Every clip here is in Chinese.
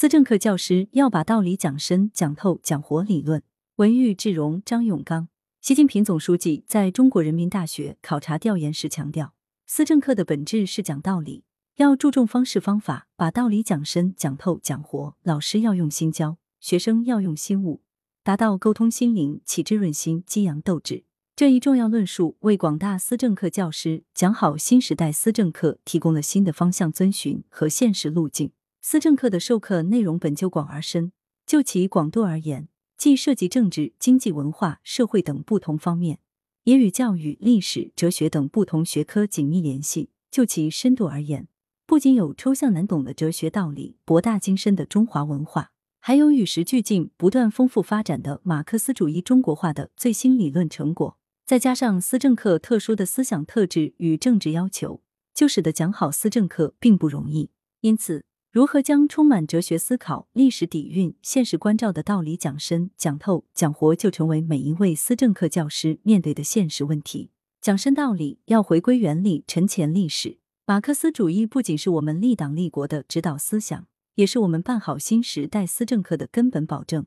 思政课教师要把道理讲深、讲透、讲活。理论文玉志荣张永刚，习近平总书记在中国人民大学考察调研时强调，思政课的本质是讲道理，要注重方式方法，把道理讲深、讲透、讲活。老师要用心教，学生要用心悟，达到沟通心灵、启智润心、激扬斗志。这一重要论述为广大思政课教师讲好新时代思政课提供了新的方向遵循和现实路径。思政课的授课内容本就广而深，就其广度而言，既涉及政治、经济、文化、社会等不同方面，也与教育、历史、哲学等不同学科紧密联系；就其深度而言，不仅有抽象难懂的哲学道理、博大精深的中华文化，还有与时俱进、不断丰富发展的马克思主义中国化的最新理论成果。再加上思政课特殊的思想特质与政治要求，就使得讲好思政课并不容易。因此，如何将充满哲学思考、历史底蕴、现实关照的道理讲深、讲透、讲活，就成为每一位思政课教师面对的现实问题。讲深道理，要回归原理，沉潜历史。马克思主义不仅是我们立党立国的指导思想，也是我们办好新时代思政课的根本保证。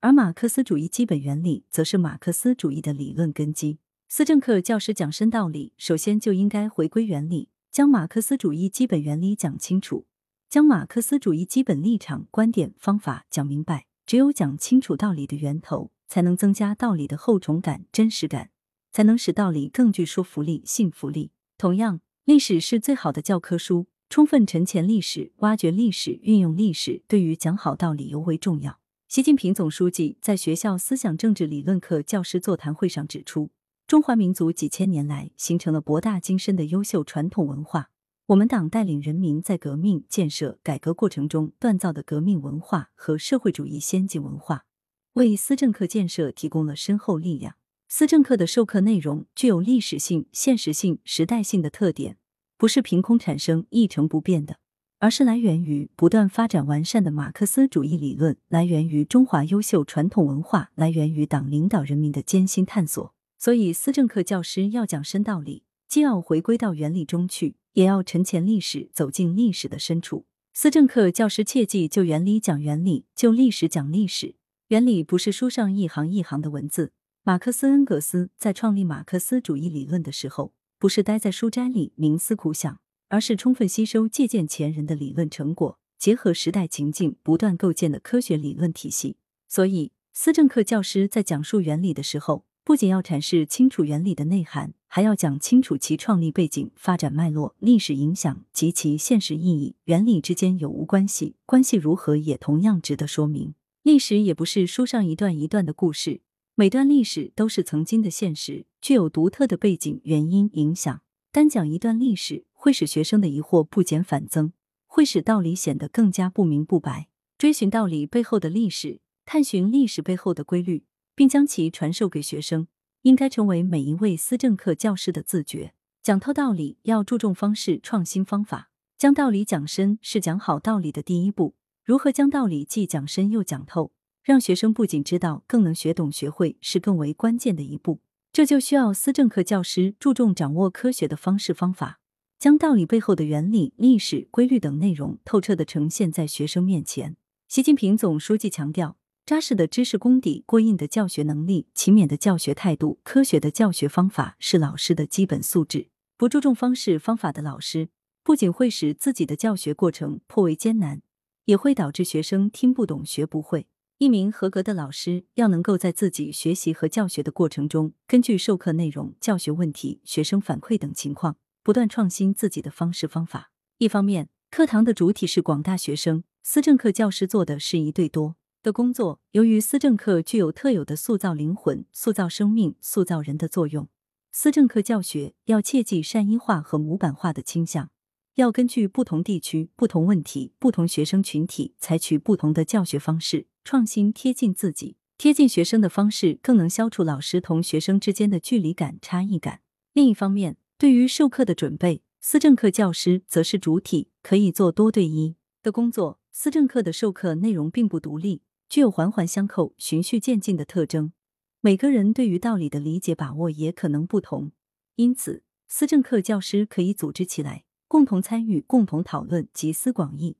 而马克思主义基本原理，则是马克思主义的理论根基。思政课教师讲深道理，首先就应该回归原理，将马克思主义基本原理讲清楚，将马克思主义基本立场、观点、方法讲明白。只有讲清楚道理的源头，才能增加道理的厚重感、真实感，才能使道理更具说服力、信服力。同样，历史是最好的教科书，充分沉潜历史、挖掘历史、运用历史，对于讲好道理尤为重要。习近平总书记在学校思想政治理论课教师座谈会上指出，中华民族几千年来形成了博大精深的优秀传统文化。我们党带领人民在革命、建设、改革过程中锻造的革命文化和社会主义先进文化，为思政课建设提供了深厚力量。思政课的授课内容具有历史性、现实性、时代性的特点，不是凭空产生、一成不变的。而是来源于不断发展完善的马克思主义理论，来源于中华优秀传统文化，来源于党领导人民的艰辛探索。所以，思政课教师要讲深道理，既要回归到原理中去，也要沉潜历史，走进历史的深处。思政课教师切记就原理讲原理，就历史讲历史。原理不是书上一行一行的文字。马克思、恩格斯在创立马克思主义理论的时候，不是待在书斋里冥思苦想。而是充分吸收借鉴前人的理论成果，结合时代情境，不断构建的科学理论体系。所以，思政课教师在讲述原理的时候，不仅要阐释清楚原理的内涵，还要讲清楚其创立背景、发展脉络、历史影响及其现实意义。原理之间有无关系，关系如何，也同样值得说明。历史也不是书上一段一段的故事，每段历史都是曾经的现实，具有独特的背景、原因、影响。单讲一段历史。会使学生的疑惑不减反增，会使道理显得更加不明不白。追寻道理背后的历史，探寻历史背后的规律，并将其传授给学生，应该成为每一位思政课教师的自觉。讲透道理要注重方式，创新方法。将道理讲深是讲好道理的第一步。如何将道理既讲深又讲透，让学生不仅知道，更能学懂学会，是更为关键的一步。这就需要思政课教师注重掌握科学的方式方法。将道理背后的原理、历史、规律等内容透彻的呈现在学生面前。习近平总书记强调，扎实的知识功底、过硬的教学能力、勤勉的教学态度、科学的教学方法是老师的基本素质。不注重方式方法的老师，不仅会使自己的教学过程颇为艰难，也会导致学生听不懂、学不会。一名合格的老师要能够在自己学习和教学的过程中，根据授课内容、教学问题、学生反馈等情况。不断创新自己的方式方法。一方面，课堂的主体是广大学生，思政课教师做的是一对多的工作。由于思政课具有特有的塑造灵魂、塑造生命、塑造人的作用，思政课教学要切忌单一化和模板化的倾向，要根据不同地区、不同问题、不同学生群体，采取不同的教学方式，创新贴近自己、贴近学生的方式，更能消除老师同学生之间的距离感、差异感。另一方面，对于授课的准备，思政课教师则是主体，可以做多对一的工作。思政课的授课内容并不独立，具有环环相扣、循序渐进的特征。每个人对于道理的理解把握也可能不同，因此，思政课教师可以组织起来，共同参与、共同讨论，集思广益。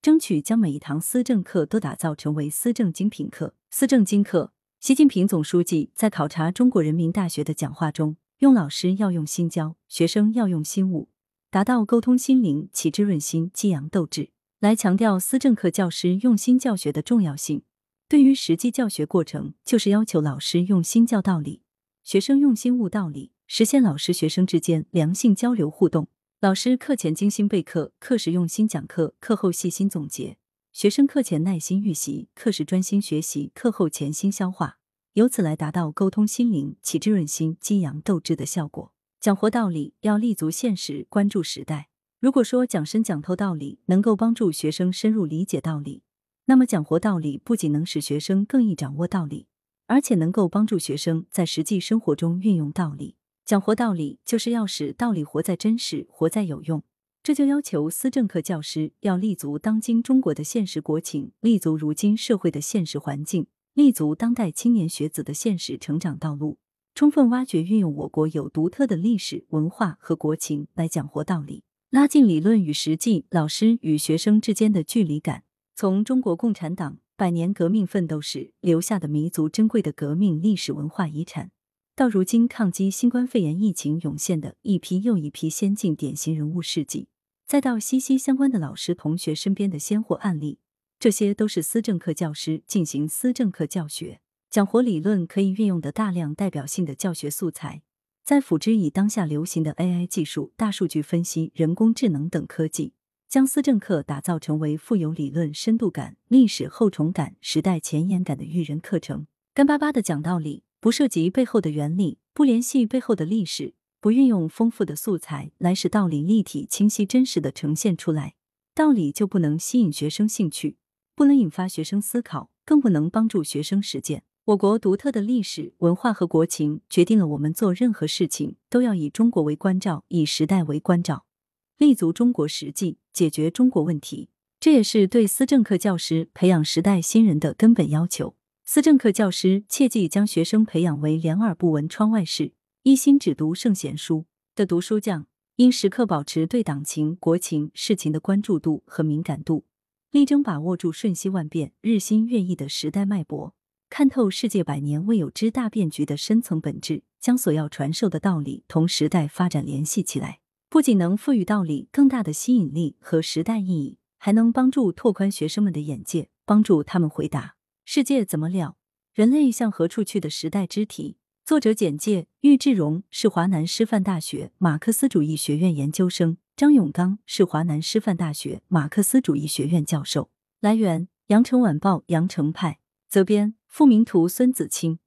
争取将每一堂思政课都打造成为思政精品课。思政精课，习近平总书记在考察中国人民大学的讲话中，用老师要用心教，学生要用心悟，达到沟通心灵、启智润心、激扬斗志，来强调思政课教师用心教学的重要性。对于实际教学过程，就是要求老师用心教道理，学生用心悟道理，实现老师学生之间良性交流互动。老师课前精心备课，课时用心讲课，课后细心总结；学生课前耐心预习，课时专心学习，课后潜心消化，由此来达到沟通心灵、启智润心、激扬斗志的效果。讲活道理要立足现实，关注时代。如果说讲深讲透道理能够帮助学生深入理解道理。那么讲活道理不仅能使学生更易掌握道理，而且能够帮助学生在实际生活中运用道理。讲活道理就是要使道理活在真实，活在有用。这就要求思政课教师要立足当今中国的现实国情，立足如今社会的现实环境，立足当代青年学子的现实成长道路，充分挖掘运用我国有独特的历史文化和国情来讲活道理，拉近理论与实际、老师与学生之间的距离感。从中国共产党百年革命奋斗史留下的弥足珍贵的革命历史文化遗产，到如今抗击新冠肺炎疫情涌现的一批又一批先进典型人物事迹，再到息息相关的老师同学身边的鲜活案例，这些都是思政课教师进行思政课教学讲活理论可以运用的大量代表性的教学素材，再辅之以当下流行的 AI 技术、大数据分析、人工智能等科技。将思政课打造成为富有理论深度感、历史厚重感、时代前沿感的育人课程。干巴巴的讲道理，不涉及背后的原理，不联系背后的历史，不运用丰富的素材来使道理立体、清晰、真实的呈现出来，道理就不能吸引学生兴趣，不能引发学生思考，更不能帮助学生实践。我国独特的历史文化和国情，决定了我们做任何事情都要以中国为关照，以时代为关照。立足中国实际，解决中国问题，这也是对思政课教师培养时代新人的根本要求。思政课教师切忌将学生培养为两耳不闻窗外事、一心只读圣贤书的读书匠，应时刻保持对党情、国情、事情的关注度和敏感度，力争把握住瞬息万变、日新月异的时代脉搏，看透世界百年未有之大变局的深层本质，将所要传授的道理同时代发展联系起来。不仅能赋予道理更大的吸引力和时代意义，还能帮助拓宽学生们的眼界，帮助他们回答“世界怎么了？人类向何处去”的时代之题。作者简介：郁志荣是华南师范大学马克思主义学院研究生，张永刚是华南师范大学马克思主义学院教授。来源：羊城晚报羊城派，责编：付明图，孙子清。